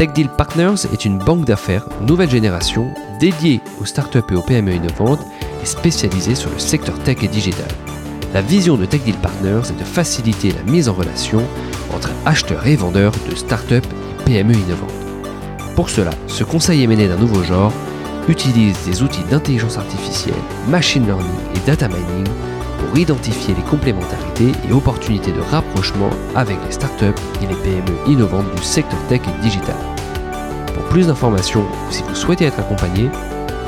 Tech Deal Partners est une banque d'affaires nouvelle génération dédiée aux startups et aux PME innovantes et spécialisée sur le secteur tech et digital. La vision de Tech Deal Partners est de faciliter la mise en relation entre acheteurs et vendeurs de startups et PME innovantes. Pour cela, ce conseil mené d'un nouveau genre utilise des outils d'intelligence artificielle, machine learning et data mining pour identifier les complémentarités et opportunités de rapprochement avec les startups et les PME innovantes du secteur tech et digital. Pour plus d'informations ou si vous souhaitez être accompagné,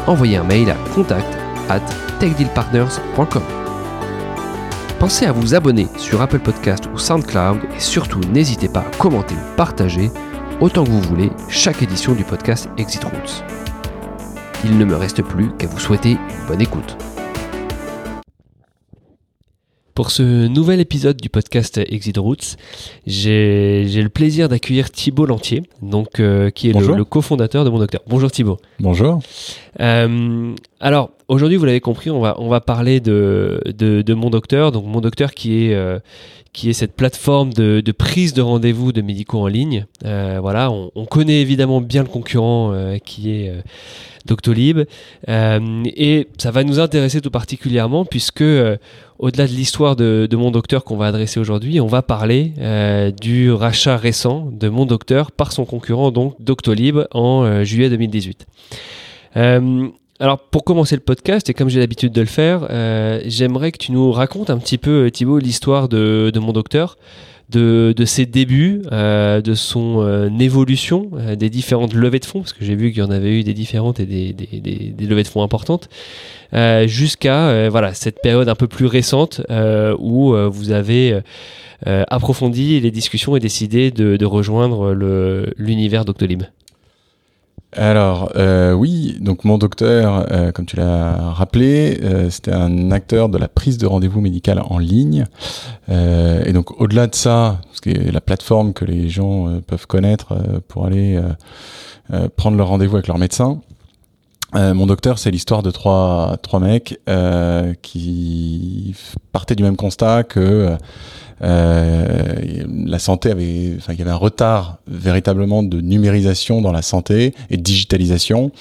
envoyez un mail à contact at techdealpartners.com. Pensez à vous abonner sur Apple Podcast ou SoundCloud et surtout n'hésitez pas à commenter ou partager autant que vous voulez chaque édition du podcast Exit Routes. Il ne me reste plus qu'à vous souhaiter une bonne écoute. Pour ce nouvel épisode du podcast Exit Routes, j'ai le plaisir d'accueillir Thibault Lantier, donc, euh, qui est le, cofondateur de Mon Docteur. Bonjour Thibault. Bonjour. Euh, alors, aujourd'hui, vous l'avez compris, on va, on va parler de, de, Mon Docteur. Donc, Mon Docteur qui est, euh, qui est cette plateforme de, de prise de rendez-vous de médicaux en ligne. voilà, on, on, connaît évidemment bien le concurrent qui est Doctolib. Euh, et ça va nous intéresser tout particulièrement puisque euh, au-delà de l'histoire de, mon docteur qu'on va adresser aujourd'hui, on va parler euh, du rachat récent de mon docteur par son concurrent donc Doctolib en juillet 2018. alors pour commencer le podcast, et comme j'ai l'habitude de le faire, j'aimerais que tu nous racontes un petit peu Thibaut l'histoire de, mon docteur de, ses débuts, euh, de son euh, évolution, euh, des différentes levées de fonds, parce que j'ai vu qu'il y en avait eu des différentes et des, levées de fonds importantes, jusqu'à voilà cette période un peu plus récente où vous avez approfondi les discussions et décidé de, de rejoindre l'univers Doctolib. Alors euh, oui, donc mon docteur, euh, comme tu l'as rappelé, euh, c'était un acteur de la prise de rendez-vous médical en ligne. et donc au-delà de ça, ce la plateforme que les gens peuvent connaître pour aller prendre leur rendez-vous avec leur médecin. Mon docteur, c'est l'histoire de trois trois mecs qui partaient du même constat que euh, la santé avait, enfin, il y avait un retard véritablement de numérisation dans la santé et de digitalisation,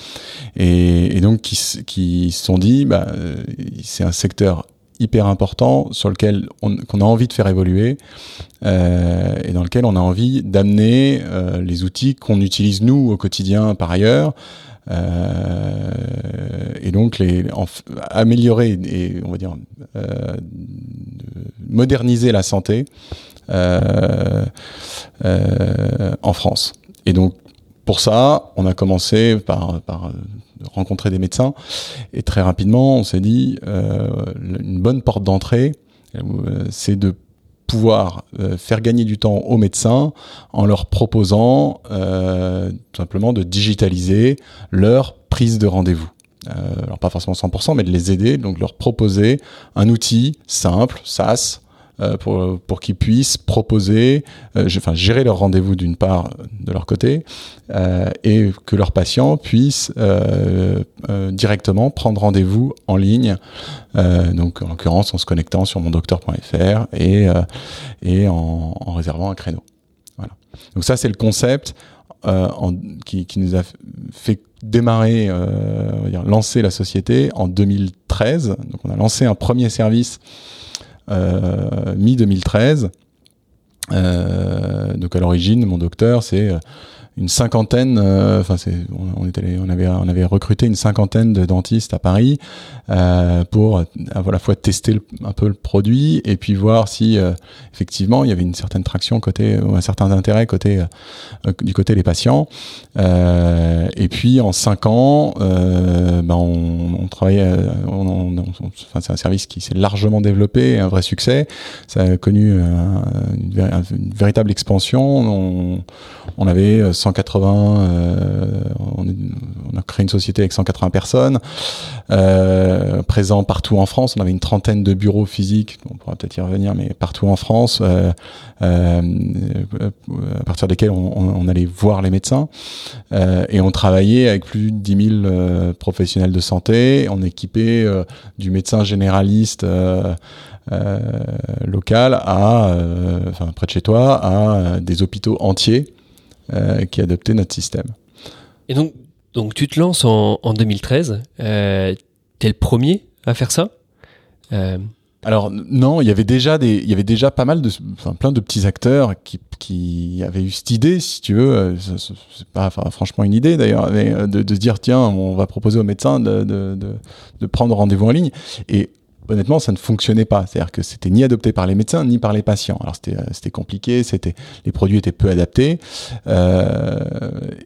et, donc qui, qui se sont dit, bah, euh, c'est un secteur hyper important sur lequel on, qu'on a envie de faire évoluer euh, et dans lequel on a envie d'amener euh, les outils qu'on utilise nous au quotidien par ailleurs euh, et donc les, améliorer et on va dire euh, moderniser la santé euh, en France. Et donc pour ça, on a commencé par, par rencontrer des médecins et très rapidement, on s'est dit une bonne porte d'entrée, c'est de pouvoir euh, faire gagner du temps aux médecins en leur proposant euh, simplement de digitaliser leur prise de rendez-vous. Euh, alors pas forcément 100%, mais de les aider, donc leur proposer un outil simple, SaaS, pour, pour qu'ils puissent proposer, euh, enfin gérer leur rendez-vous d'une part de leur côté, euh, et que leurs patients puissent directement prendre rendez-vous en ligne, donc en l'occurrence en se connectant sur mondocteur.fr et, et en, en, réservant un créneau. Voilà. Donc ça c'est le concept en, qui, qui, nous a fait démarrer, on va dire, lancer la société en 2013. Donc on a lancé un premier service euh, mi-2013. Euh, donc à l'origine, mon docteur, c'est une cinquantaine, euh, enfin c'est, on, était, on avait, on avait recruté une cinquantaine de dentistes à Paris euh, pour à la fois tester un peu le produit et puis voir si euh, effectivement il y avait une certaine traction côté ou un certain intérêt côté du côté des patients. et puis en cinq ans, ben on, on travaillait, on, c'est un service qui s'est largement développé, un vrai succès. Ça a connu une, une, véritable expansion. On, on avait 180, euh, on, a créé une société avec 180 personnes, euh, présents partout en France. On avait une trentaine de bureaux physiques, on pourra peut-être y revenir, mais partout en France, euh, à partir desquels on, allait voir les médecins. Et on travaillait avec plus de 10 000 professionnels de santé. On équipait du médecin généraliste. Local à, enfin près de chez toi, à des hôpitaux entiers euh, qui adoptait notre système. Et donc, donc tu te lances en, en 2013. Euh, tu es le premier à faire ça? Euh... Alors non, il y avait déjà des, il y avait déjà pas mal de, enfin, plein de petits acteurs qui, qui avaient eu cette idée, si tu veux, euh, c'est pas enfin, franchement une idée d'ailleurs, de, de se dire tiens, on va proposer aux médecins de, de, de, de prendre rendez-vous en ligne. Et honnêtement, ça ne fonctionnait pas. C'est-à-dire que c'était ni adopté par les médecins ni par les patients. Alors c'était euh, compliqué, les produits étaient peu adaptés euh,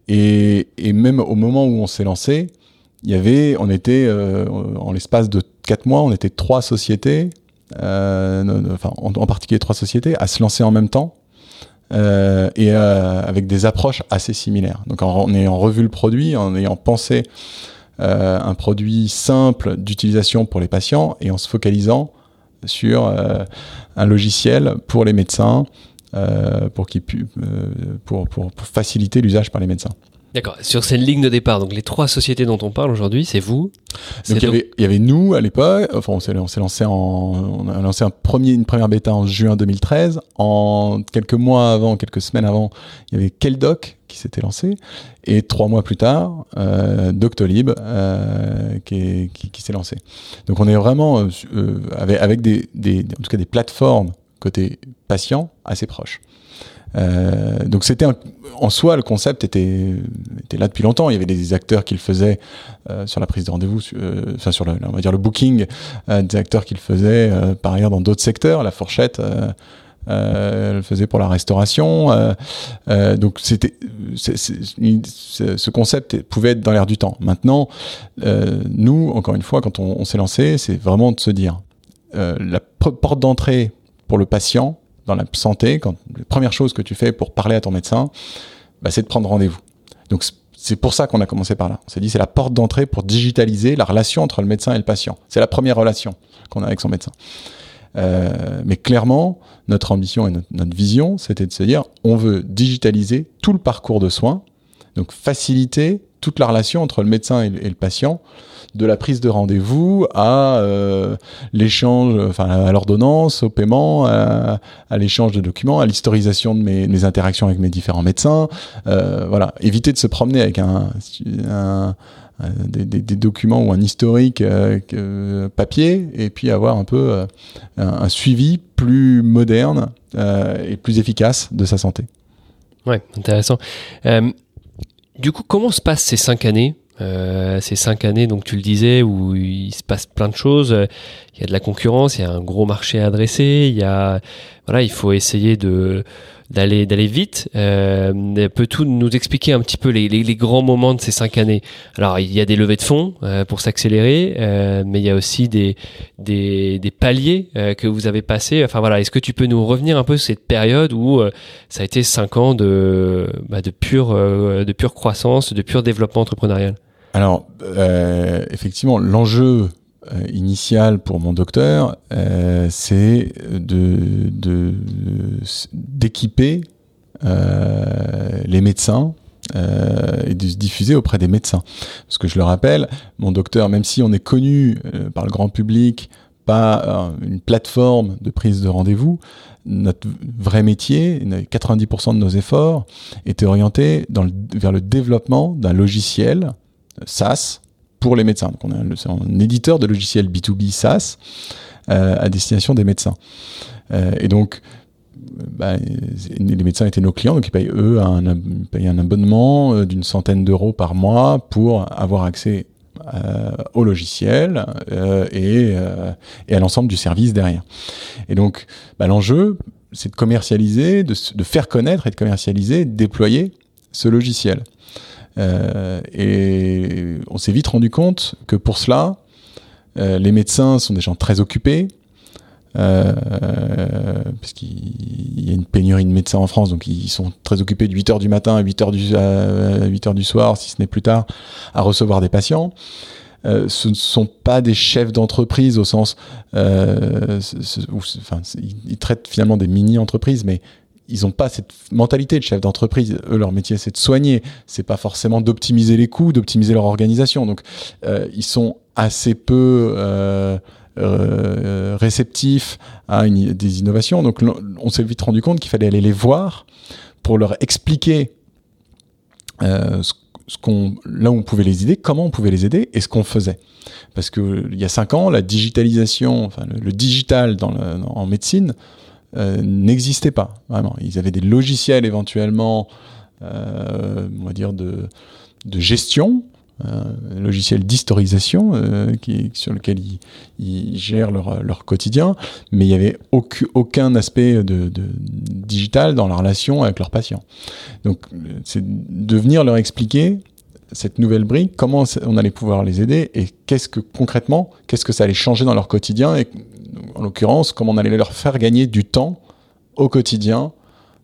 et, même au moment où on s'est lancé, il y avait, on était euh, en l'espace de quatre mois, on était trois sociétés, en, particulier trois sociétés, à se lancer en même temps. Et avec des approches assez similaires. Donc en ayant revu le produit, en ayant pensé euh, un produit simple d'utilisation pour les patients et en se focalisant sur euh, un logiciel pour les médecins euh, pour, faciliter l'usage par les médecins. D'accord. Sur cette ligne de départ, donc les trois sociétés dont on parle aujourd'hui, c'est vous. Donc il y, avait, il y avait nous à l'époque. Enfin, on s'est, on s'est lancé en, on a lancé un premier, une première bêta en juin 2013. En quelques mois avant, quelques semaines avant, il y avait Keldoc qui s'était lancé, et trois mois plus tard, euh, Doctolib euh, qui, qui, qui, s'est lancé. Donc on est vraiment euh, euh avec, avec des, des, en tout cas des plateformes côté patient assez proches. Euh, donc c'était en soi le concept était, était là depuis longtemps. Il y avait des acteurs qui le faisaient euh, sur la prise de rendez-vous, euh, enfin sur le, on va dire le booking, euh, des acteurs qui le faisaient par ailleurs dans d'autres secteurs. La fourchette. Euh, le faisait pour la restauration, donc c'était ce concept pouvait être dans l'air du temps. Maintenant, nous, encore une fois, quand on, on s'est lancé, c'est vraiment de se dire la porte d'entrée pour le patient, dans la santé, quand la première chose que tu fais pour parler à ton médecin, bah, c'est de prendre rendez-vous. Donc c'est pour ça qu'on a commencé par là. On s'est dit c'est la porte d'entrée pour digitaliser la relation entre le médecin et le patient. C'est la première relation qu'on a avec son médecin. Euh, mais clairement, notre ambition et notre, notre vision, c'était de se dire on veut digitaliser tout le parcours de soins, donc faciliter toute la relation entre le médecin et le, patient de la prise de rendez-vous à euh, l'échange, enfin à l'ordonnance, au paiement, à, l'échange de documents, à l'historisation de mes, interactions avec mes différents médecins. Euh, voilà, éviter de se promener avec un, des, documents ou un historique euh, papier et puis avoir un peu un, suivi plus moderne et plus efficace de sa santé. Ouais, intéressant. Du coup, comment se passent ces cinq années euh, ces cinq années, donc tu le disais, où il se passe plein de choses. Il y a de la concurrence, il y a un gros marché à adresser. Il y a, voilà, il faut essayer de d'aller d'aller vite. Euh, Peux-tu nous expliquer un petit peu les, les, les, grands moments de ces cinq années? Alors, il y a des levées de fonds euh, pour s'accélérer, euh, mais il y a aussi des des, des paliers euh, que vous avez passés. Enfin voilà, est-ce que tu peux nous revenir un peu sur cette période où euh, ça a été cinq ans de bah, de pure de pure croissance, de pur développement entrepreneurial? Alors, euh, effectivement, l'enjeu euh, initial pour mon docteur, euh, c'est de, de, d'équiper euh, les médecins euh, et de se diffuser auprès des médecins. Parce que je le rappelle, mon docteur, même si on est connu euh, par le grand public, pas une plateforme de prise de rendez-vous, notre vrai métier, 90% de nos efforts, étaient orientés dans le, vers le développement d'un logiciel SaaS pour les médecins. Donc on est un, éditeur de logiciels B2B SaaS euh, à destination des médecins. Euh, et donc bah, les médecins étaient nos clients, donc ils payent eux un, abonnement d'une centaine d'euros par mois pour avoir accès au logiciel et, et, à l'ensemble du service derrière. Et donc, bah, l'enjeu, c'est de commercialiser, de, de, faire connaître et de commercialiser, de déployer ce logiciel. Euh, et on s'est vite rendu compte que pour cela, euh, les médecins sont des gens très occupés, euh, parce qu'il y a une pénurie de médecins en France, donc ils sont très occupés de 8h du matin à 8h du, à 8 heures du soir, si ce n'est plus tard, à recevoir des patients. Euh, ce ne sont pas des chefs d'entreprise au sens, euh, enfin, ils traitent finalement des mini-entreprises, mais ils n'ont pas cette mentalité de chef d'entreprise. Eux, leur métier, c'est de soigner. C'est pas forcément d'optimiser les coûts, d'optimiser leur organisation. Donc, euh, ils sont assez peu euh, euh, réceptifs à une, des innovations. Donc, on s'est vite rendu compte qu'il fallait aller les voir pour leur expliquer euh, ce, ce qu'on, là où on pouvait les aider, comment on pouvait les aider et ce qu'on faisait. Parce que il y a cinq ans, la digitalisation, enfin le, digital dans en médecine, euh, n'existaient pas, vraiment. Ils avaient des logiciels éventuellement, euh, on va dire, de, de gestion, euh, logiciel d'historisation sur lequel ils, gèrent leur, leur, quotidien, mais il n'y avait aucun, aucun aspect de, de, digital dans la relation avec leurs patients. Donc, c'est de venir leur expliquer cette nouvelle brique, comment on allait pouvoir les aider et qu'est-ce que concrètement, qu'est-ce que ça allait changer dans leur quotidien et en l'occurrence, comment on allait leur faire gagner du temps au quotidien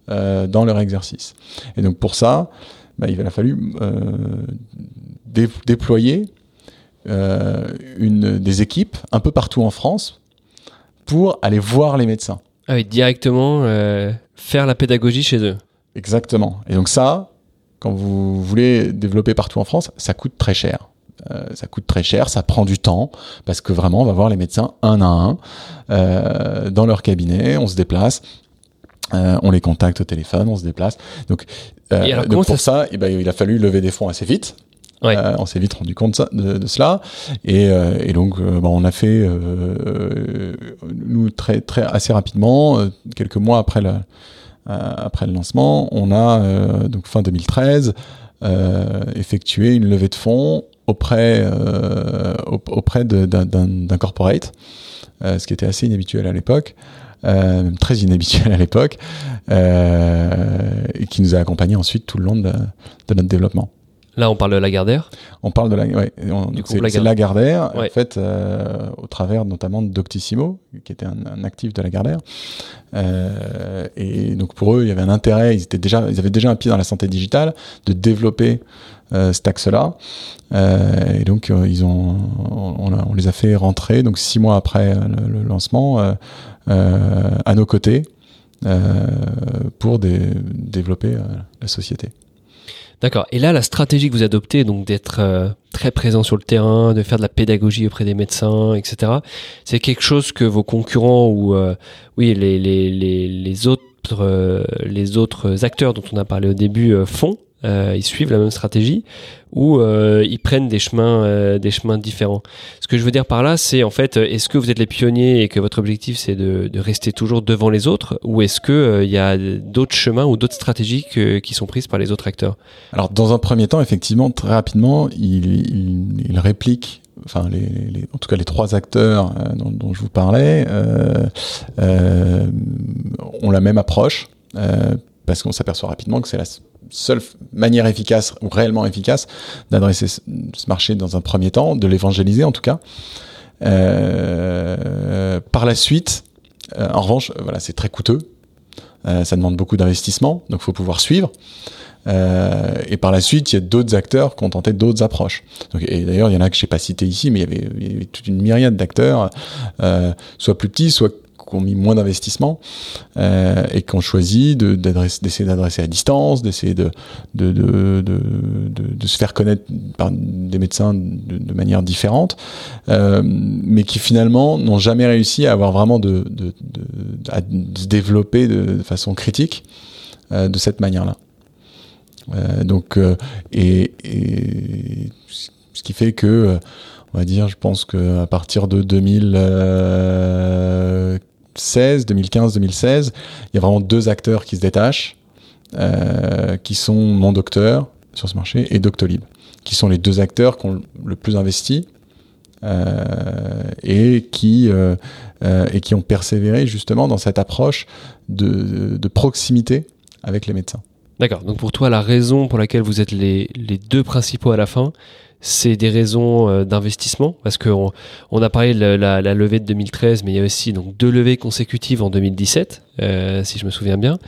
euh, dans leur exercice. Et donc pour ça, bah, il a fallu euh, déployer euh, une, des équipes un peu partout en France pour aller voir les médecins. Ah oui, directement faire la pédagogie chez eux. Exactement. Et donc ça, quand vous voulez développer partout en France, ça coûte très cher. Euh, ça coûte très cher, ça prend du temps, parce que vraiment, on va voir les médecins un à un euh, dans leur cabinet, on se déplace. Euh, on les contacte au téléphone, on se déplace. Donc, donc pour ça, eh ben, il a fallu lever des fonds assez vite. Ouais. Euh, on s'est vite rendu compte de, de cela et, euh, et donc euh, bon, on a fait nous très très assez rapidement quelques mois après le après le lancement on a donc fin 2013 effectué une levée de fonds auprès, euh, auprès d'un corporate, euh, ce qui était assez inhabituel à l'époque. Euh, même très inhabituel à l'époque, et qui nous a accompagnés ensuite tout le long de, notre développement. Là, on parle de Lagardère? On parle de la, ouais, c'est Lagardère, en fait, euh, au travers notamment de Doctissimo, qui était un, un actif de Lagardère. Et donc pour eux, il y avait un intérêt, ils, étaient déjà, ils avaient déjà un pied dans la santé digitale, de développer cet axe-là. Euh, et donc, euh, ils ont, on, les a fait rentrer, donc six mois après le, lancement, à nos côtés pour développer la société. D'accord. Et là, la stratégie que vous adoptez, donc d'être euh, très présent sur le terrain, de faire de la pédagogie auprès des médecins, etc., c'est quelque chose que vos concurrents ou euh, oui les, les, les, les autres euh, les autres acteurs dont on a parlé au début font euh, ils suivent la même stratégie ou euh, ils prennent des chemins, euh, des chemins différents. Ce que je veux dire par là, c'est en fait, est-ce que vous êtes les pionniers et que votre objectif c'est de, de, rester toujours devant les autres, ou est-ce que il y a d'autres chemins ou d'autres stratégies qui sont prises par les autres acteurs? Alors, dans un premier temps, effectivement, très rapidement, ils il, il répliquent enfin les, les, en tout cas les trois acteurs dont, dont, je vous parlais euh, euh, ont la même approche euh, parce qu'on s'aperçoit rapidement que c'est la seule manière efficace ou réellement efficace d'adresser ce marché dans un premier temps, de l'évangéliser en tout cas. Euh, par la suite, euh, en revanche, voilà, c'est très coûteux. Euh, ça demande beaucoup d'investissement, donc il faut pouvoir suivre. Et par la suite, il y a d'autres acteurs qui ont tenté d'autres approches. Et d'ailleurs, il y en a que je n'ai pas cité ici, mais il y, avait, toute une myriade d'acteurs, soit plus petits, soit ont mis moins d'investissement euh, et qui ont choisi d'essayer d'adresser à distance, d'essayer de se faire connaître par des médecins de, manière différente, euh, mais qui finalement n'ont jamais réussi à avoir vraiment de, se développer de, façon critique euh, de cette manière-là. Donc, et, ce qui fait que on va dire, je pense que à partir de 2000, 2016, 2015, 2016, il y a vraiment deux acteurs qui se détachent, euh, qui sont Mon Docteur sur ce marché et Doctolib, qui sont les deux acteurs qui ont le plus investi euh, et qui euh, et qui ont persévéré justement dans cette approche de, de proximité avec les médecins. D'accord. Donc pour toi, la raison pour laquelle vous êtes les, les deux principaux à la fin, c'est des raisons euh, d'investissement parce qu'on on a parlé de la, la, levée de 2013, mais il y a aussi donc deux levées consécutives en 2017, euh, si je me souviens bien.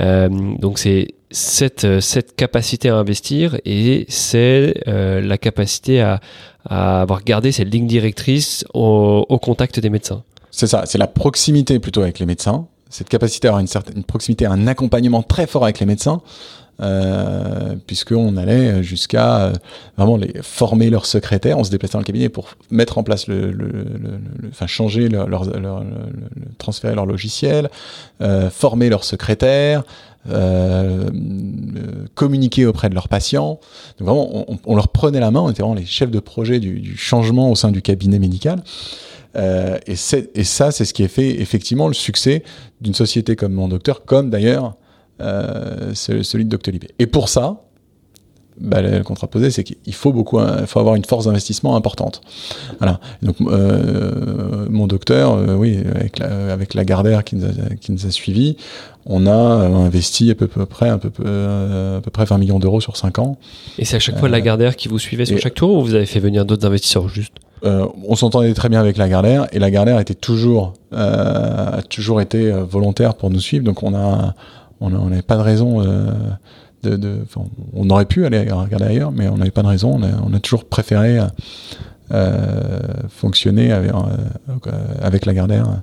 Euh, donc c'est cette, euh, cette capacité à investir et c'est euh, la capacité à, à avoir gardé cette ligne directrice au, au contact des médecins. C'est ça, c'est la proximité plutôt avec les médecins, cette capacité à avoir une certaine proximité, un accompagnement très fort avec les médecins, euh, puisqu'on allait jusqu'à euh, vraiment les former leurs secrétaires, on se déplaçait dans le cabinet pour mettre en place le, enfin changer leur, leur, leur, transférer leur logiciel, euh, former leurs secrétaires. Euh, communiquer auprès de leurs patients. Donc vraiment, on, on, leur prenait la main, on était vraiment les chefs de projet du, du changement au sein du cabinet médical. Euh, et, et, ça, c'est ce qui a fait effectivement le succès d'une société comme Mon Docteur, comme d'ailleurs celui de Doctolib. Et pour ça, bah, le contraposé, c'est qu'il faut beaucoup, il faut avoir une force d'investissement importante. Voilà. Donc, euh, mon docteur, euh, oui, avec la, avec la Gardère qui nous a, qui nous a suivis, on a investi à peu, peu près, à peu, à peu près 20 millions d'euros sur 5 ans. Et c'est à chaque fois la Gardère qui vous suivait sur chaque tour ou vous avez fait venir d'autres investisseurs juste? Euh, on s'entendait très bien avec la Gardère et la Gardère était toujours, euh, a toujours été volontaire pour nous suivre. Donc on a, on n'avait pas de raison euh, de, on aurait pu aller regarder ailleurs, mais on n'avait pas de raison. On a, toujours préféré euh, fonctionner avec, euh, avec la Gardère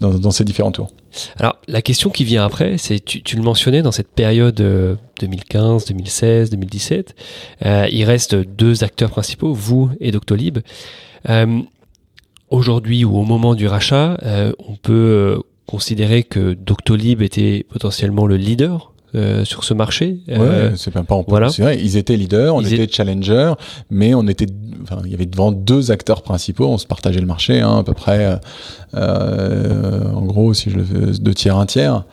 dans, dans, ces différents tours. Alors la question qui vient après, c'est tu, le mentionnais dans cette période 2015, 2016, 2017, euh, il reste deux acteurs principaux, vous et Doctolib. Euh, Aujourd'hui ou au moment du rachat, on peut considérer que Doctolib était potentiellement le leader euh, sur ce marché. Ouais, euh, c'est pas en voilà. Vrai, ils étaient leaders, on ils était challenger, mais on était, enfin, il y avait devant deux acteurs principaux, on se partageait le marché, hein, à peu près, euh, en gros, si je le fais, deux tiers, un tiers.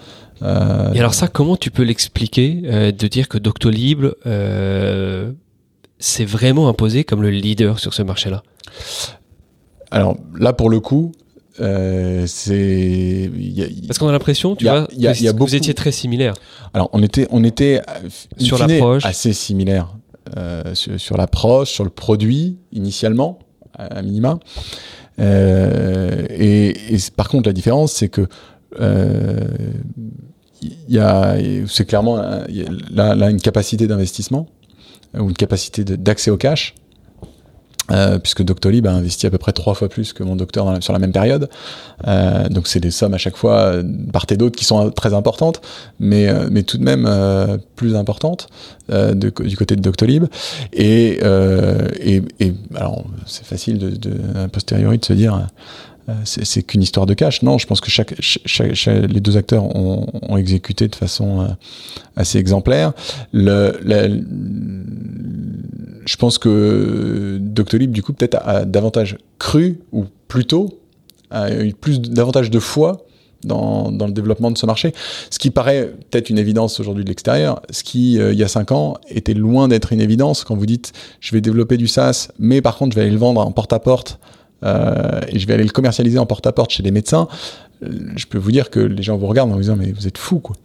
Euh, Et alors ça, comment tu peux l'expliquer euh, de dire que Doctolib euh, s'est vraiment imposé comme le leader sur ce marché-là? Alors là, pour le coup, euh, c'est parce qu'on a l'impression, tu vois, y a, y a beaucoup... vous étiez très similaires. Alors on était, on était sur l'approche assez similaires euh, sur, sur l'approche, sur le produit initialement à minima. Euh, et, et, par contre, la différence, c'est que euh, il y a, c'est clairement là, là une capacité d'investissement ou une capacité d'accès au cash euh, puisque Doctolib a investi à peu près trois fois plus que mon docteur sur la même période. Euh, donc c'est des sommes à chaque fois euh, part et d'autre qui sont très importantes, mais, euh, mais tout de même euh, plus importantes de, du côté de Doctolib. Et, et, et alors c'est facile de, de, a posteriori de se dire c'est qu'une histoire de cash. Non, je pense que chaque, chaque, chaque les deux acteurs ont, ont, exécuté de façon assez exemplaire. Le, je pense que Doctolib, du coup, peut-être a, davantage cru, ou plutôt, a eu plus davantage de foi dans, dans, le développement de ce marché. Ce qui paraît peut-être une évidence aujourd'hui de l'extérieur, ce qui, euh, il y a cinq ans, était loin d'être une évidence quand vous dites je vais développer du SaaS, mais par contre, je vais aller le vendre en porte-à-porte euh, et je vais aller le commercialiser en porte-à-porte chez les médecins. Euh, je peux vous dire que les gens vous regardent en vous disant mais vous êtes fou quoi.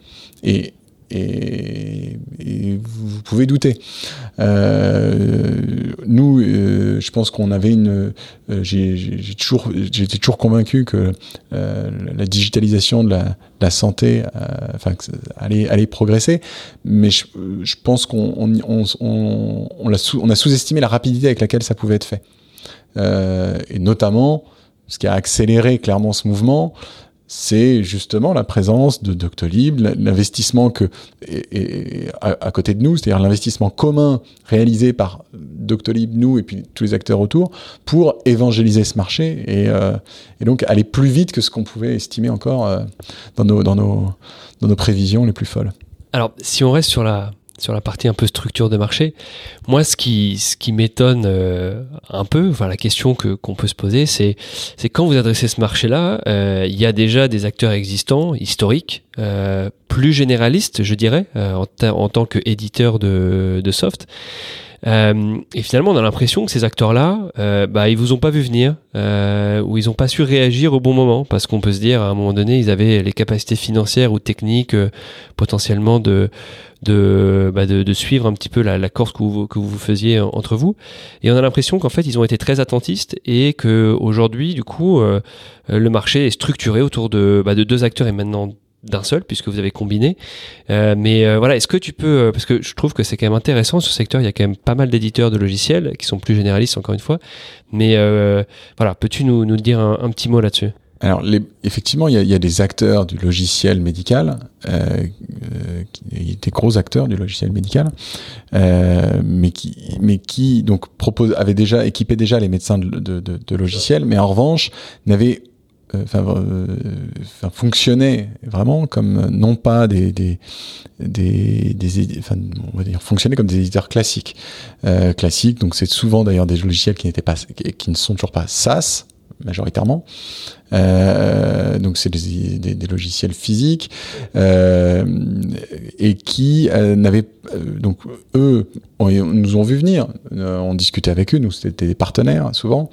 Et, et, et vous pouvez douter. Euh, nous, euh, je pense qu'on avait une. Euh, j'ai toujours, j'étais toujours convaincu que euh, la digitalisation de la, de la santé, enfin, allait, allait progresser, mais je, je pense qu'on on, on, on, on a sous-estimé la rapidité avec laquelle ça pouvait être fait, et notamment ce qui a accéléré clairement ce mouvement c'est justement la présence de Doctolib, l'investissement que à, côté de nous, c'est-à-dire l'investissement commun réalisé par Doctolib, nous et puis tous les acteurs autour pour évangéliser ce marché et, euh, donc aller plus vite que ce qu'on pouvait estimer encore euh, dans nos prévisions les plus folles. Alors, si on reste sur la sur la partie un peu structure de marché. Moi, ce qui, ce qui m'étonne euh, un peu, enfin la question que qu'on peut se poser, c'est c'est quand vous adressez ce marché-là, euh, il y a déjà des acteurs existants, historiques, euh, plus généralistes, je dirais, en, en, tant qu'éditeur de, de soft. Euh, et finalement, on a l'impression que ces acteurs-là, euh, bah, ils vous ont pas vu venir, euh, ou ils ont pas su réagir au bon moment, parce qu'on peut se dire, à un moment donné, ils avaient les capacités financières ou techniques euh, potentiellement de de, bah de, de, suivre un petit peu la, la course que vous, que vous faisiez entre vous. Et on a l'impression qu'en fait, ils ont été très attentistes et que aujourd'hui, du coup, euh, le marché est structuré autour de, bah, de deux acteurs et maintenant d'un seul puisque vous avez combiné. Euh, mais euh, voilà, est-ce que tu peux, euh, parce que je trouve que c'est quand même intéressant ce secteur, il y a quand même pas mal d'éditeurs de logiciels qui sont plus généralistes encore une fois. Mais voilà, peux-tu nous, nous dire un, petit mot là-dessus? Alors, les, effectivement, il y, a, il y, a, des acteurs du logiciel médical, euh, des gros acteurs du logiciel médical, euh, mais qui, mais qui donc propose, avaient déjà équipé déjà les médecins de, de, de, de logiciels, mais en revanche n'avaient euh, enfin, euh, enfin, fonctionner vraiment comme non pas des des des, des enfin, on va dire fonctionner comme des éditeurs classiques. Euh, classiques donc c'est souvent d'ailleurs des logiciels qui n'étaient pas qui ne sont toujours pas SaaS majoritairement. Euh, donc c'est des, des, des, logiciels physiques euh, et qui euh, n'avaient donc eux nous ont vu venir. On discutait avec eux nous c'était des partenaires souvent.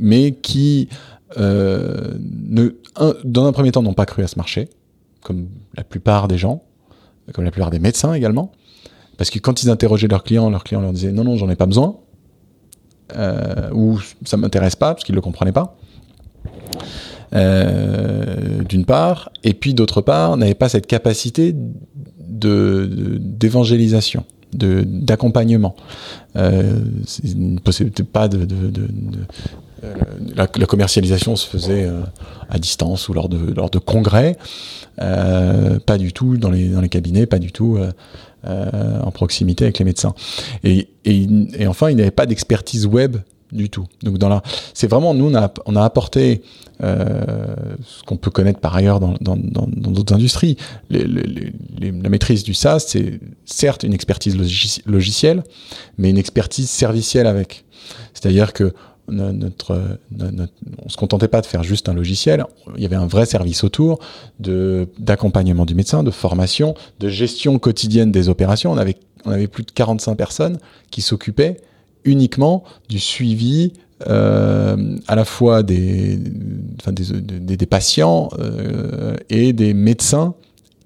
Mais qui euh, ne, un, dans un premier temps, n'ont pas cru à ce marché, comme la plupart des gens, comme la plupart des médecins également, parce que quand ils interrogeaient leurs clients, leurs clients leur disaient non, non, j'en ai pas besoin, euh, ou ça m'intéresse pas, parce qu'ils le comprenaient pas. Euh, d'une part, et puis d'autre part, n'avaient pas cette capacité d'évangélisation, d'accompagnement. Euh, ne pas de, euh, la, la, commercialisation se faisait euh, à distance ou lors de, lors de congrès, euh, pas du tout dans les, dans les cabinets, pas du tout en proximité avec les médecins. Et, enfin, il n'y avait pas d'expertise web du tout. Donc c'est vraiment nous on a, apporté euh, ce qu'on peut connaître par ailleurs dans, dans, d'autres industries. La maîtrise du SaaS, c'est certes une expertise logicielle, mais une expertise servicielle avec. C'est-à-dire que notre, notre, on se contentait pas de faire juste un logiciel, il y avait un vrai service autour de d'accompagnement du médecin, de formation, de gestion quotidienne des opérations. On avait on avait plus de 45 personnes qui s'occupaient uniquement du suivi euh, à la fois des, des, patients euh, et des médecins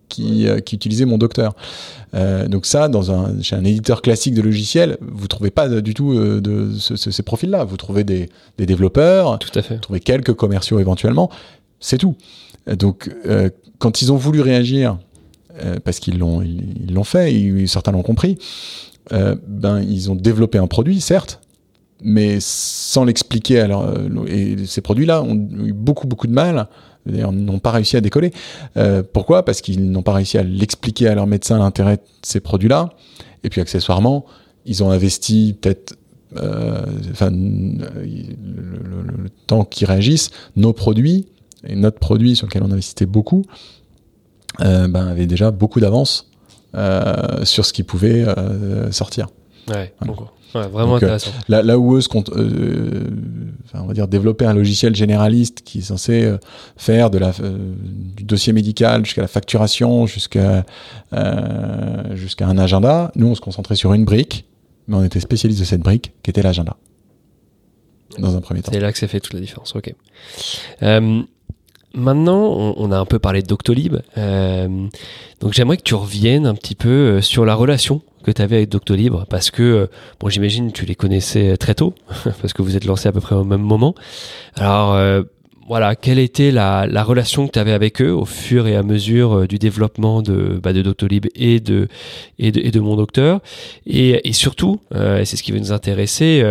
qui, euh, qui utilisaient mon docteur. Euh, donc ça, dans un, chez un éditeur classique de logiciels, vous trouvez pas du tout euh, de ce, ce, ces profils-là. Vous trouvez des, des, développeurs, tout à fait. vous trouvez quelques commerciaux éventuellement, c'est tout. Donc quand ils ont voulu réagir, parce qu'ils l'ont ils l'ont fait, ils, certains l'ont compris, ben ils ont développé un produit, certes, mais sans l'expliquer. Alors, et ces produits-là ont eu beaucoup beaucoup de mal d'ailleurs n'ont pas réussi à décoller. Euh, pourquoi? Parce qu'ils n'ont pas réussi à l'expliquer à leur médecin l'intérêt de ces produits-là. Et puis accessoirement, ils ont investi peut-être euh, enfin, le, le, le, temps qu'ils réagissent, nos produits, et notre produit sur lequel on investissait beaucoup, euh, ben, avait déjà beaucoup d'avance euh, sur ce qui pouvait sortir. Ouais, voilà. Ouais, vraiment Donc, intéressant. Euh, là, là, où eux, compte, euh, enfin, on va dire développer un logiciel généraliste qui est censé euh, faire de la, euh, du dossier médical jusqu'à la facturation, jusqu'à euh, jusqu'à un agenda, nous on se concentrait sur une brique, mais on était spécialiste de cette brique qui était l'agenda. Dans un premier temps. C'est là que ça fait toute la différence. Ok. Euh, Maintenant, on, a un peu parlé de Doctolib. Euh, donc j'aimerais que tu reviennes un petit peu euh, sur la relation que tu avais avec Doctolib, parce que, euh, bon, j'imagine tu les connaissais très tôt, parce que vous êtes lancés à peu près au même moment. Alors, euh, voilà, quelle était la, la relation que tu avais avec eux au fur et à mesure du développement de, bah, de Doctolib et de, et de, et de Mon Docteur? Et, et surtout, euh, c'est ce qui va nous intéresser,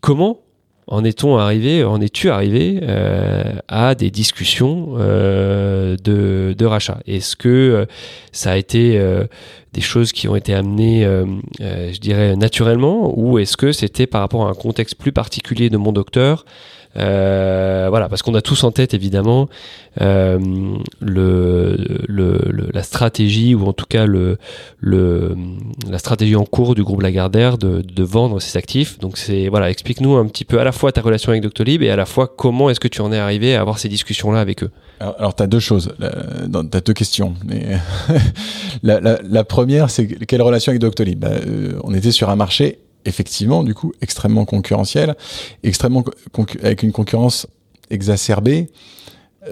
comment en est-on arrivé, en es-tu arrivé euh, à des discussions euh, de, rachat? Est-ce que euh, ça a été des choses qui ont été amenées, je dirais, naturellement, ou est-ce que c'était par rapport à un contexte plus particulier de mon docteur Euh, voilà, parce qu'on a tous en tête évidemment euh, le, le, la stratégie ou en tout cas le, le, la stratégie en cours du groupe Lagardère de, de vendre ses actifs. Donc c'est voilà, explique-nous un petit peu à la fois ta relation avec Doctolib et à la fois comment est-ce que tu en es arrivé à avoir ces discussions-là avec eux. Alors, tu as deux choses, tu as deux questions. Mais la, la, la, première, c'est quelle relation avec Doctolib? Bah, euh, On était sur un marché effectivement, du coup, extrêmement concurrentiel, extrêmement avec une concurrence exacerbée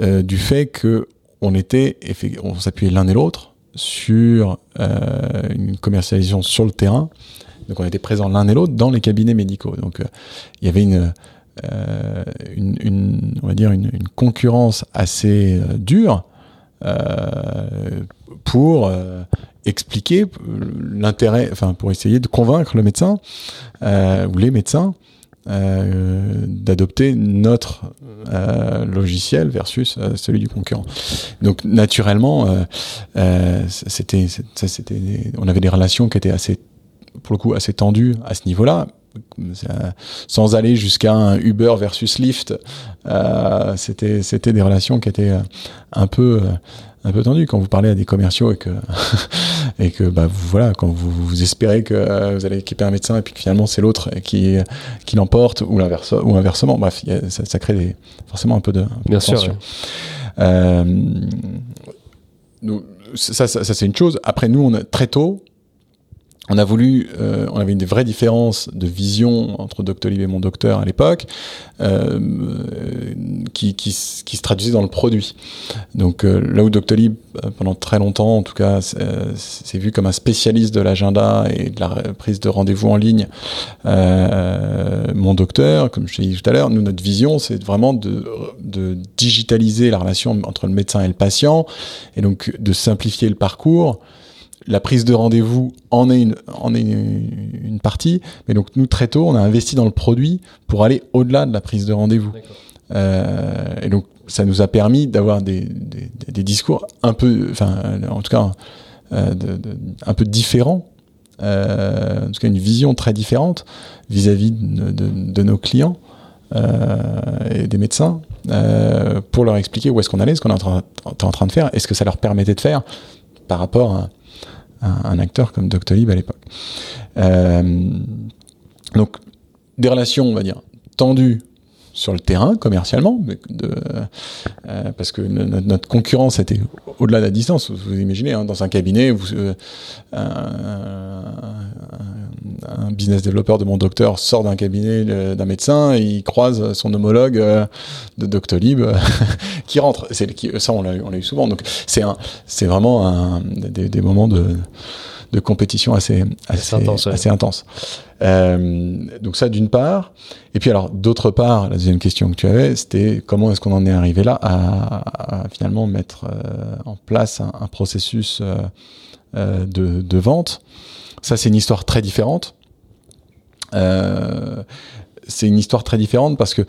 euh, du fait que on était, on s'appuyait l'un et l'autre sur euh, une commercialisation sur le terrain. Donc, on était présents l'un et l'autre dans les cabinets médicaux. Donc, euh, il y avait une, on va dire une, concurrence assez dure pour expliquer l'intérêt, enfin pour essayer de convaincre le médecin euh, ou les médecins euh, d'adopter notre euh, logiciel versus euh, celui du concurrent. Donc naturellement, euh, euh, c'était, c'était, on avait des relations qui étaient assez, pour le coup, assez tendues à ce niveau-là. Sans aller jusqu'à un Uber versus Lyft, c'était c'était des relations qui étaient un peu un peu tendu quand vous parlez à des commerciaux et que et que bah vous, voilà quand vous, vous espérez que euh, vous allez équiper un médecin et puis que finalement c'est l'autre qui qui l'emporte ou l'inverse ou inversement. Bref ça, ça, crée des, forcément un peu de, bien sûr ouais. euh, ça, ça, ça c'est une chose. Après nous on a très tôt on a voulu, euh, on avait une vraie différence de vision entre Doctolib et mon docteur à l'époque, euh, qui, qui, se traduisait dans le produit. Donc euh, là où Doctolib, euh, pendant très longtemps, en tout cas, c'est vu comme un spécialiste de l'agenda et de la prise de rendez-vous en ligne, euh, mon docteur, comme je l'ai dit tout à l'heure, nous notre vision, c'est vraiment de digitaliser la relation entre le médecin et le patient, et donc de simplifier le parcours la prise de rendez-vous en est une, en est une, une, partie, mais donc nous très tôt on a investi dans le produit pour aller au-delà de la prise de rendez-vous. Euh, et donc ça nous a permis d'avoir des, des, des, discours un peu, enfin en tout cas euh, de, de, un peu différents, euh, en tout cas une vision très différente vis-à-vis -vis de, nos clients et des médecins pour leur expliquer où est-ce qu'on allait, ce qu'on est en train de faire, et ce que ça leur permettait de faire par rapport à un, acteur comme Doctolib à l'époque. Euh, donc des relations, on va dire, tendues sur le terrain commercialement, de, euh, parce que notre, concurrence était au-delà de la distance. Vous, imaginez, hein, dans un cabinet, vous, euh, un, un, business développeur de mon docteur sort d'un cabinet d'un médecin, et il croise son homologue euh, de Doctolib qui rentre. C'est ça, on l'a eu souvent. Donc c'est c'est vraiment un, des, des moments de de compétition assez assez intense. Ouais. Assez intense. Euh, donc ça d'une part. Et puis alors d'autre part, la deuxième question que tu avais, c'était comment est-ce qu'on en est arrivé là à, à finalement mettre euh, en place un, un processus euh, de, de, vente? Ça c'est une histoire très différente. C'est une histoire très différente parce que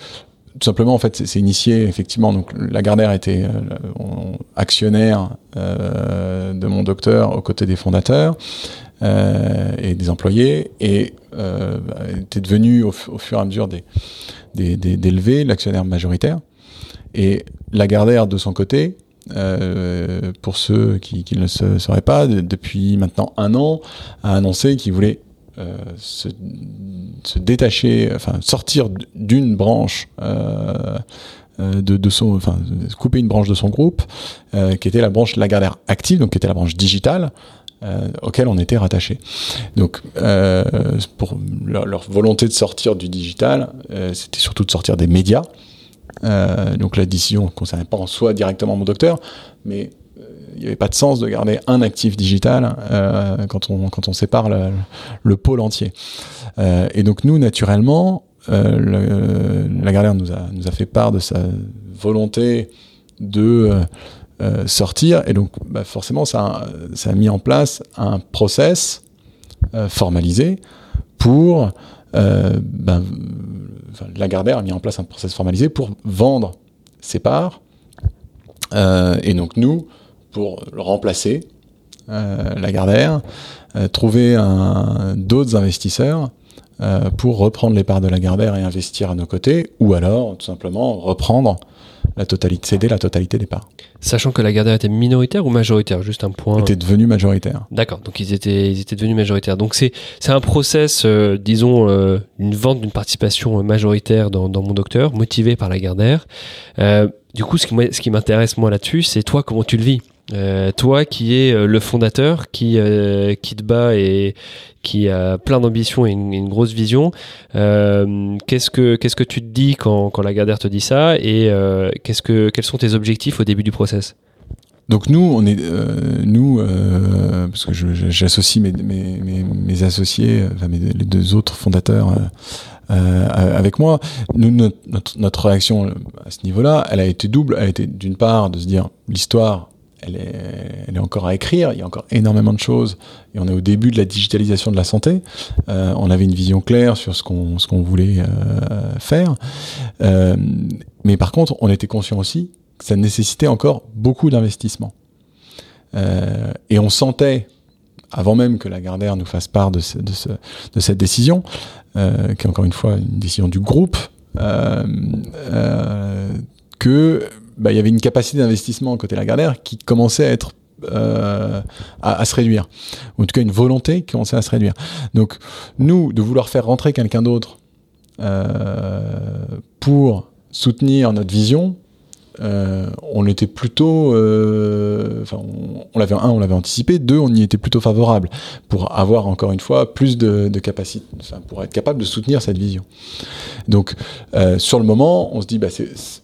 tout simplement en fait c'est initié effectivement. Donc Lagardère était euh, actionnaire euh, de mon docteur aux côtés des fondateurs euh, et des employés et était devenu au, fur et à mesure des des, l'actionnaire majoritaire. Et Lagardère de son côté pour ceux qui, ne le sauraient pas, de, depuis maintenant un an, a annoncé qu'il voulait se, détacher, enfin sortir d'une branche euh, euh, de, son, enfin couper une branche de son groupe, euh, qui était la branche Lagardère Active, donc qui était la branche digitale. Auquel on était rattaché. Donc, pour leur, leur, volonté de sortir du digital, c'était surtout de sortir des médias. donc, la décision ne concernait pas en soi directement mon docteur, mais il n'y avait pas de sens de garder un actif digital euh, quand, on, quand on sépare le, le pôle entier. Euh, et donc nous, naturellement, euh, le, Lagardère nous a, nous a fait part de sa volonté de euh, sortir, et donc bah, forcément, ça, ça a mis en place un process formalisé pour... Enfin, Lagardère a mis en place un process formalisé pour vendre ses parts. et donc nous, pour le remplacer, euh, Lagardère, euh, trouver d'autres investisseurs euh, pour reprendre les parts de la Gardère et investir à nos côtés, ou alors tout simplement reprendre la totalité, céder la totalité des parts. Sachant que la Gardère était minoritaire ou majoritaire, juste un point. Était devenu majoritaire. D'accord, donc ils étaient, ils étaient devenus majoritaires. Donc c'est, c'est un process, euh, disons, euh, une vente d'une participation majoritaire dans, dans mon docteur, motivé par la Gardère. Euh, du coup, ce qui, ce qui m'intéresse moi là-dessus, c'est toi comment tu le vis? Euh, toi qui es euh, le fondateur, qui, euh, qui te bat et qui a plein d'ambition et une, grosse vision, qu'est-ce que qu'est-ce que tu te dis quand, quand la te dit ça et qu'est-ce que quels sont tes objectifs au début du process? Donc nous, on est nous parce que j'associe mes, mes, mes, associés, mes, les deux autres fondateurs avec moi. Nous, notre, notre réaction à ce niveau-là, elle a été double. Elle a été d'une part de se dire l'histoire elle est, elle est, encore à écrire, il y a encore énormément de choses, et on est au début de la digitalisation de la santé. Euh, on avait une vision claire sur ce qu'on qu'on voulait euh, faire, euh, mais par contre, on était conscient aussi que ça nécessitait encore beaucoup d'investissement. Euh, et on sentait, avant même que la Gardère nous fasse part de, ce, de, ce, de cette décision, euh, qui est encore une fois une décision du groupe, que bah, il y avait une capacité d'investissement côté Lagardère qui commençait à être euh, à, à, se réduire. En tout cas, une volonté qui commençait à se réduire. Donc, nous, de vouloir faire rentrer quelqu'un d'autre euh, pour soutenir notre vision, euh, on était plutôt, euh, enfin, on, l'avait un, on l'avait anticipé, deux, on y était plutôt favorable pour avoir encore une fois plus de, de capacité, pour être capable de soutenir cette vision. Donc, euh, sur le moment, on se dit, bah,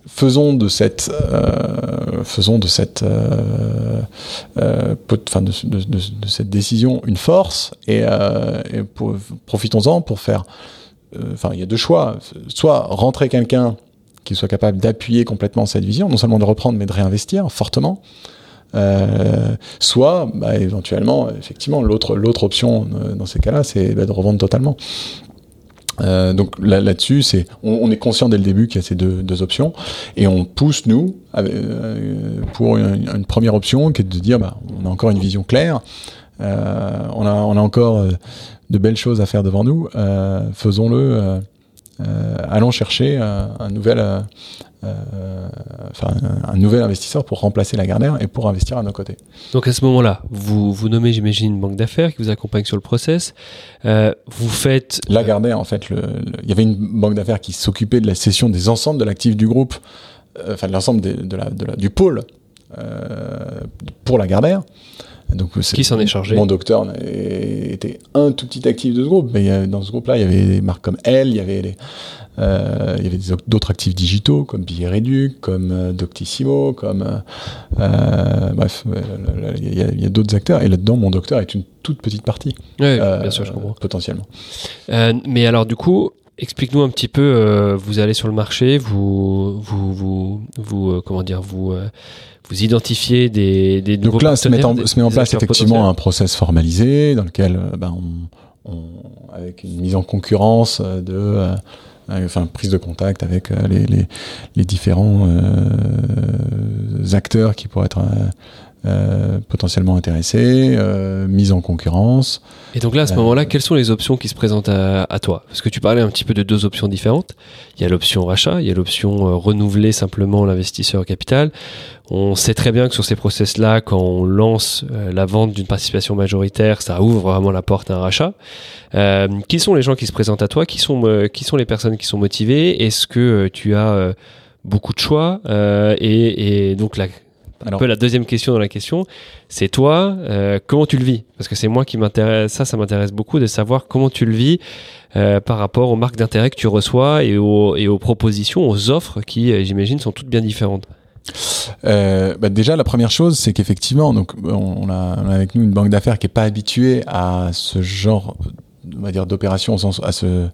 faisons de cette, de, cette décision une force et, et profitons-en pour faire. Enfin, il y a deux choix. Soit rentrer quelqu'un qui soit capable d'appuyer complètement cette vision, non seulement de reprendre, mais de réinvestir fortement. Euh, soit, bah, éventuellement, effectivement, l'autre l'autre option euh, dans ces cas-là, c'est bah, de revendre totalement. Euh, donc là, là-dessus, c'est on, est conscient dès le début qu'il y a ces deux, options et on pousse nous pour une, première option qui est de dire bah, on a encore une vision claire, on a on a encore de belles choses à faire devant nous, faisons-le allons chercher un, un nouvel, euh, euh, enfin, un, nouvel investisseur pour remplacer la Gardère et pour investir à nos côtés. Donc à ce moment-là, vous, vous nommez, j'imagine, une banque d'affaires qui vous accompagne sur le process. Euh, vous faites... La Gardère, en fait, il y avait une banque d'affaires qui s'occupait de la cession des ensembles de l'actif du groupe, euh, enfin de l'ensemble de, de, la, de la, du pôle euh, pour la Gardère. Donc, qui s'en est chargé Mon docteur était un tout petit actif de ce groupe, mais dans ce groupe-là, il y avait des marques comme Elle, il y avait les, euh, il y avait d'autres actifs digitaux comme Billet Réduc, comme euh, Doctissimo, comme euh, euh bref, il y a, a d'autres acteurs. Et là-dedans, mon docteur est une toute petite partie. Oui, bien sûr, je comprends. Potentiellement. mais alors, du coup, explique-nous un petit peu. vous allez sur le marché, vous, vous, vous, vous comment dire, vous vous identifiez des, des Donc là, se met en, se met en place effectivement un process formalisé dans lequel, euh, ben, on, on, avec une mise en concurrence de, euh, enfin prise de contact avec euh, les, les, les différents euh, acteurs qui pourraient être euh, potentiellement intéressés, euh, mise en concurrence. Et donc là, à ce moment-là, quelles sont les options qui se présentent à, à, toi? Parce que tu parlais un petit peu de deux options différentes. Il y a l'option rachat, il y a l'option euh, renouveler simplement l'investisseur capital. On sait très bien que sur ces process-là, quand on lance euh, la vente d'une participation majoritaire, ça ouvre vraiment la porte à un rachat. Euh, qui sont les gens qui se présentent à toi? Qui sont qui sont les personnes qui sont motivées? Est-ce que tu as beaucoup de choix? Et, et donc la un peu la deuxième question dans la question, c'est toi, euh, comment tu le vis? Parce que c'est moi qui m'intéresse, ça, ça m'intéresse beaucoup de savoir comment tu le vis euh, par rapport aux marques d'intérêt que tu reçois et aux, et aux propositions, aux offres qui, euh, j'imagine, sont toutes bien différentes. Euh, bah déjà, la première chose, c'est qu'effectivement, donc on a, on a, avec nous une banque d'affaires qui est pas habituée à ce genre, on va dire, d'opération, à ce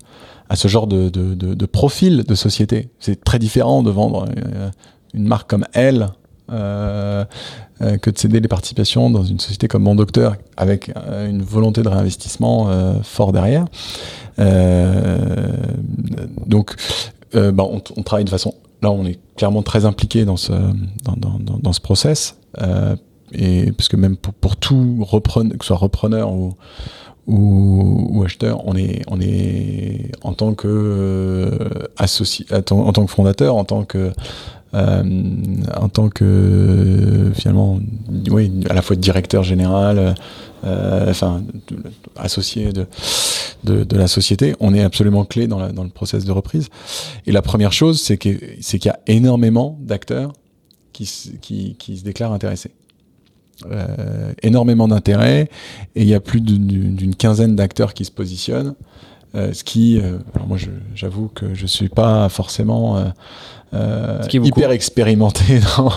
à ce genre de, de, de, de profil de société. C'est très différent de vendre une marque comme elle euh, euh, que de céder les participations dans une société comme Mon Docteur avec euh, une volonté de réinvestissement fort derrière. Donc, bah, on, travaille de façon. Là, on est clairement très impliqué dans ce process et parce que même pour, tout repreneur, que ce soit repreneur ou acheteur, on est, en tant que associé, en tant que fondateur, en tant que en tant que finalement, oui, à la fois directeur général, euh, enfin associé de, de, de, la société, on est absolument clé dans, la, dans le process de reprise. Et la première chose, c'est qu'il y a énormément d'acteurs qui, qui, qui se déclarent intéressés. Euh, énormément d'intérêt et il y a plus d'une quinzaine d'acteurs qui se positionnent. Euh, ce qui, euh, alors moi j'avoue que je suis pas forcément euh, euh hyper expérimenté dans,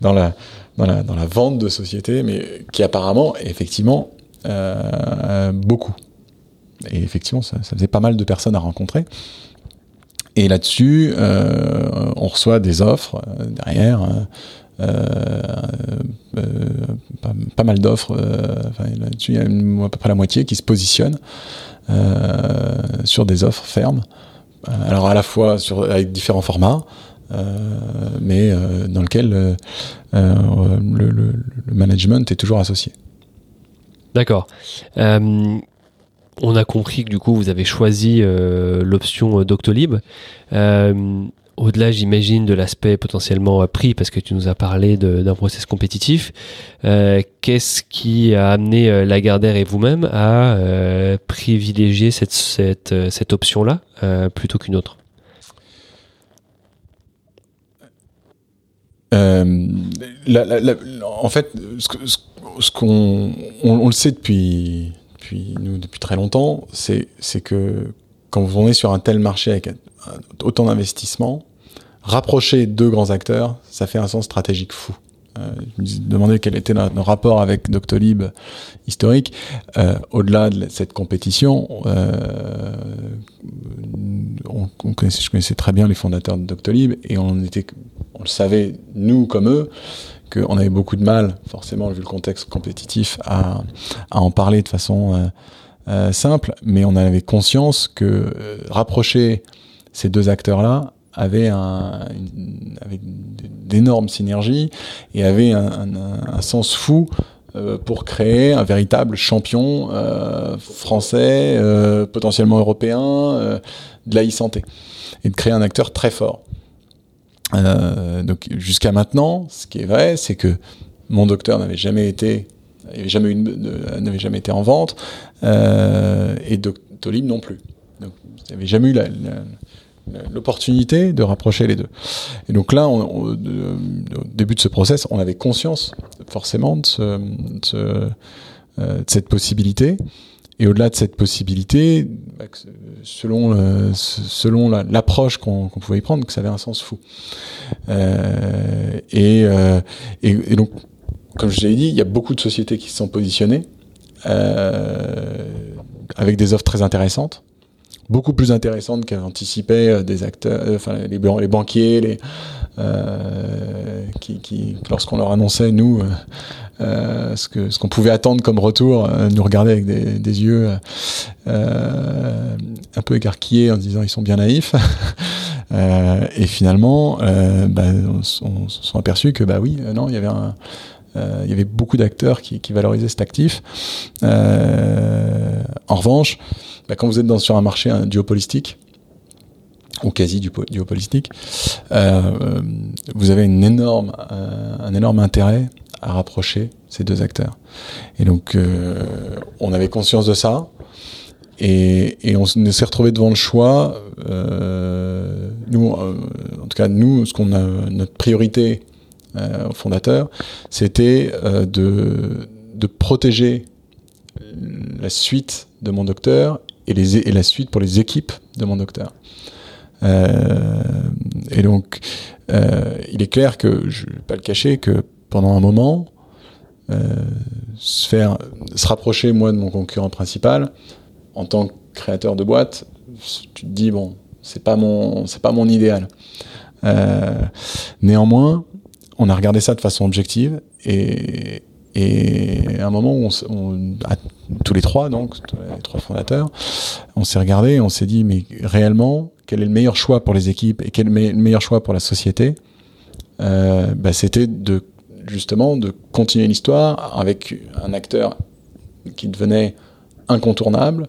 dans, la, dans, la, dans la vente de société, mais qui apparemment, effectivement, beaucoup. Et effectivement, ça, ça, faisait pas mal de personnes à rencontrer. Et là-dessus, on reçoit des offres derrière. Euh, euh, pas, pas, mal d'offres. Là-dessus, il y a à peu près la moitié qui se positionne sur des offres fermes. Alors à la fois sur, avec différents formats, mais dans lequel le, le, management est toujours associé. D'accord. Euh, on a compris que du coup vous avez choisi euh, l'option Doctolib. Euh, au-delà, j'imagine, de l'aspect potentiellement prix, parce que tu nous as parlé d'un process compétitif, euh, qu'est-ce qui a amené euh, Lagardère et vous-même à euh, privilégier cette, option-là euh, plutôt qu'une autre? Euh, la, la, la, En fait, ce qu'on on, on, le sait depuis, depuis, nous, depuis très longtemps, c'est que quand vous est sur un tel marché avec autant d'investissements, rapprocher deux grands acteurs, ça fait un sens stratégique fou. Euh, je me demandais quel était notre rapport avec Doctolib historique. Euh, Au-delà de cette compétition, euh, on connaissait, je connaissais très bien les fondateurs de Doctolib et on était, on le savait nous comme eux, qu'on avait beaucoup de mal, forcément vu le contexte compétitif, à, à en parler de façon euh, euh, simple, mais on avait conscience que euh, rapprocher ces deux acteurs-là avait, un, une, avait d'énormes synergies et avait un, un, un sens fou euh, pour créer un véritable champion euh, français, euh, potentiellement européen, euh, de la e-santé et de créer un acteur très fort. Donc jusqu'à maintenant, ce qui est vrai, c'est que mon docteur n'avait jamais été n'avait jamais, n'avait jamais été en vente et Doctolib non plus. Donc, n'avait jamais eu l'opportunité de rapprocher les deux. Et donc là, on, au début de ce process, on avait conscience forcément euh, de cette possibilité. Et au-delà de cette possibilité, bah, selon, euh, selon l'approche qu'on qu pouvait y prendre, que ça avait un sens fou. Euh, et, euh, et, donc, comme je l'ai dit, il y a beaucoup de sociétés qui se sont positionnées euh, avec des offres très intéressantes beaucoup plus intéressante qu'anticipaient euh, des acteurs, euh, enfin les, les banquiers, les, euh, qui, qui lorsqu'on leur annonçait nous euh, euh ce que ce qu'on pouvait attendre comme retour, euh, nous regardaient avec des, des yeux un peu écarquillés en disant ils sont bien naïfs. et finalement, bah, on, se sont aperçus que bah oui, non, il y avait un il y avait beaucoup d'acteurs qui, qui, valorisaient cet actif. en revanche, bah, quand vous êtes dans, sur un marché un duopolistique, ou quasi duopolistique, euh, vous avez une énorme, euh, un énorme intérêt à rapprocher ces deux acteurs. Et donc, euh, on avait conscience de ça, et, et on s'est retrouvé devant le choix. Euh, nous, euh, en tout cas, nous, ce qu'on a, notre priorité au fondateur, c'était de, de protéger la suite de mon docteur et, les, et la suite pour les équipes de mon docteur. Euh, et donc, euh, il est clair que, je ne vais pas le cacher, que pendant un moment, euh, se faire, se rapprocher moi de mon concurrent principal, en tant que créateur de boîte, tu te dis bon, c'est pas mon, pas mon idéal. Néanmoins, on a regardé ça de façon objective et, et à un moment tous les trois, donc les trois fondateurs, on s'est regardé et on s'est dit mais réellement quel est le meilleur choix pour les équipes et quel est le meilleur choix pour la société euh, bah, C'était justement de continuer l'histoire avec un acteur qui devenait incontournable,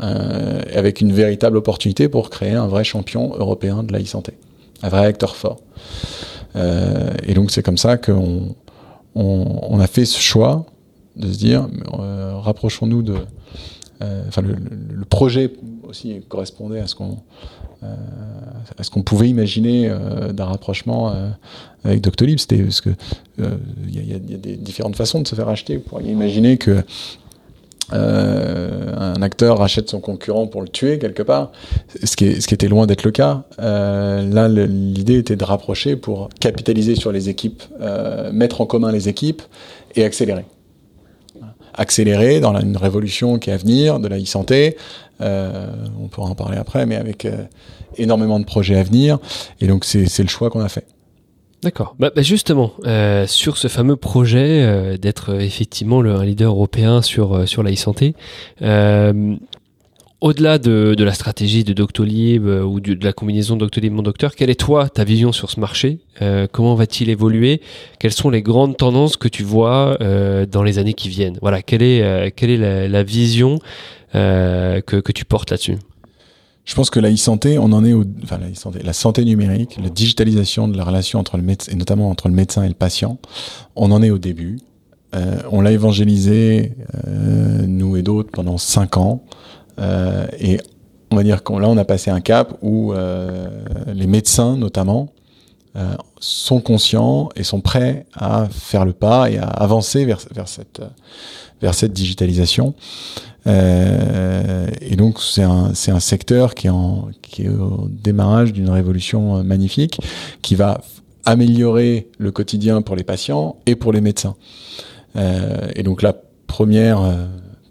euh, avec une véritable opportunité pour créer un vrai champion européen de la e-santé, un vrai acteur fort. Euh, et donc c'est comme ça qu'on on, a fait ce choix de se dire, rapprochons-nous de... Enfin, le, projet aussi correspondait à ce qu'on à ce qu'on pouvait imaginer d'un rapprochement avec Doctolib? C'était parce que il y, a des différentes façons de se faire acheter. Vous pourriez imaginer que euh, un acteur rachète son concurrent pour le tuer quelque part, ce qui, était loin d'être le cas. Euh, là, l'idée était de rapprocher pour capitaliser sur les équipes, euh, mettre en commun les équipes et accélérer. Accélérer dans une révolution qui est à venir de la e-santé. on pourra en parler après, mais avec énormément de projets à venir. Et donc, c'est le choix qu'on a fait. D'accord. Bah, bah justement, euh, sur ce fameux projet euh, d'être euh, effectivement le, un leader européen sur, euh, sur la e-santé, au-delà de, la stratégie de Doctolib ou de, la combinaison Doctolib-Mon Docteur, quelle est toi ta vision sur ce marché? Comment va-t-il évoluer? Quelles sont les grandes tendances que tu vois dans les années qui viennent? Voilà, quelle est, quelle est la, vision que, que tu portes là-dessus? Je pense que la e-santé, on en est au, la santé numérique, la digitalisation de la relation entre le médecin, et notamment entre le médecin et le patient, on en est au début. Euh, on l'a évangélisé, euh, nous et d'autres, pendant cinq ans. Euh, et on va dire qu'on là, on a passé un cap où euh, les médecins, notamment, euh, sont conscients et sont prêts à faire le pas et à avancer vers, vers cette vers cette digitalisation. Et donc c'est un, un secteur qui est, en, qui est au démarrage d'une révolution magnifique, qui va améliorer le quotidien pour les patients et pour les médecins. Et donc la première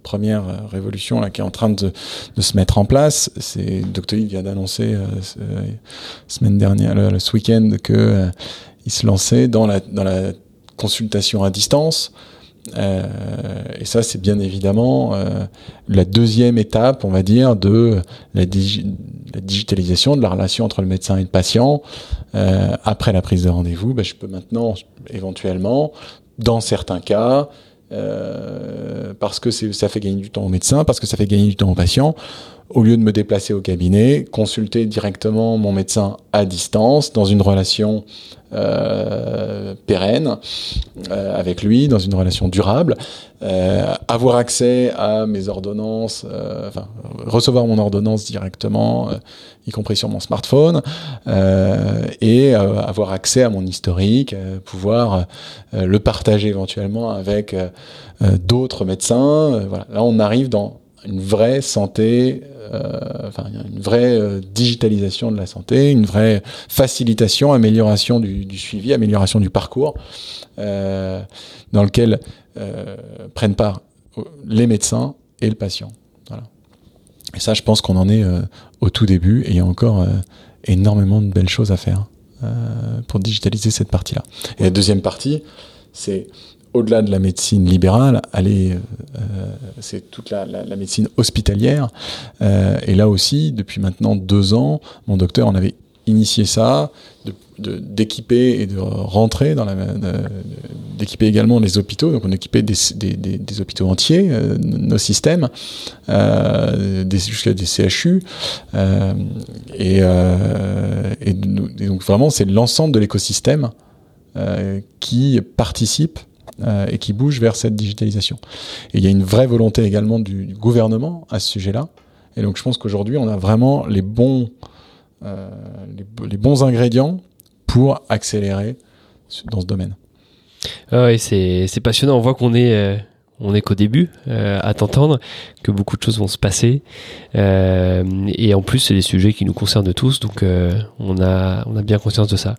première révolution là, qui est en train de, se mettre en place, c'est Doctolib vient d'annoncer euh, semaine dernière, ce week-end, que il se lançait dans la dans la consultation à distance euh, et ça, c'est bien évidemment euh, la deuxième étape, on va dire, de la, digitalisation de la relation entre le médecin et le patient. Euh, après la prise de rendez-vous, ben, je peux maintenant, éventuellement, dans certains cas, euh, parce que ça fait gagner du temps au médecin, parce que ça fait gagner du temps au patient, au lieu de me déplacer au cabinet, consulter directement mon médecin à distance, dans une relation euh, pérenne euh, avec lui, dans une relation durable, euh, avoir accès à mes ordonnances, enfin recevoir mon ordonnance directement, y compris sur mon smartphone, et avoir accès à mon historique, pouvoir le partager éventuellement avec d'autres médecins. voilà. Là, on arrive dans une vraie santé, euh, une vraie euh, digitalisation de la santé, une vraie facilitation, amélioration du, suivi, amélioration du parcours, euh, dans lequel prennent part les médecins et le patient. Et ça, je pense qu'on en est au tout début et il y a encore énormément de belles choses à faire pour digitaliser cette partie-là. Et la deuxième partie, c'est au-delà de la médecine libérale, aller, euh, c'est toute la, médecine hospitalière. Euh, et là aussi, depuis maintenant deux ans, mon docteur en avait initié ça, d'équiper et de rentrer dans la, d'équiper également les hôpitaux. Donc on équipait des, hôpitaux entiers, euh, nos systèmes, euh, jusqu'à des CHU. Euh, et, donc vraiment, c'est l'ensemble de l'écosystème qui participe euh, et qui bouge vers cette digitalisation. Et il y a une vraie volonté également du, gouvernement à ce sujet-là. Et donc je pense qu'aujourd'hui, on a vraiment les bons, euh, les, bons ingrédients pour accélérer dans ce domaine. Ah oui, c'est passionnant. On voit qu'on est... Euh on n'est qu'au début à t'entendre, que beaucoup de choses vont se passer. Et en plus, c'est des sujets qui nous concernent tous, donc on, a, on a bien conscience de ça.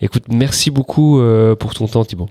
Écoute, merci beaucoup pour ton temps, Thibault.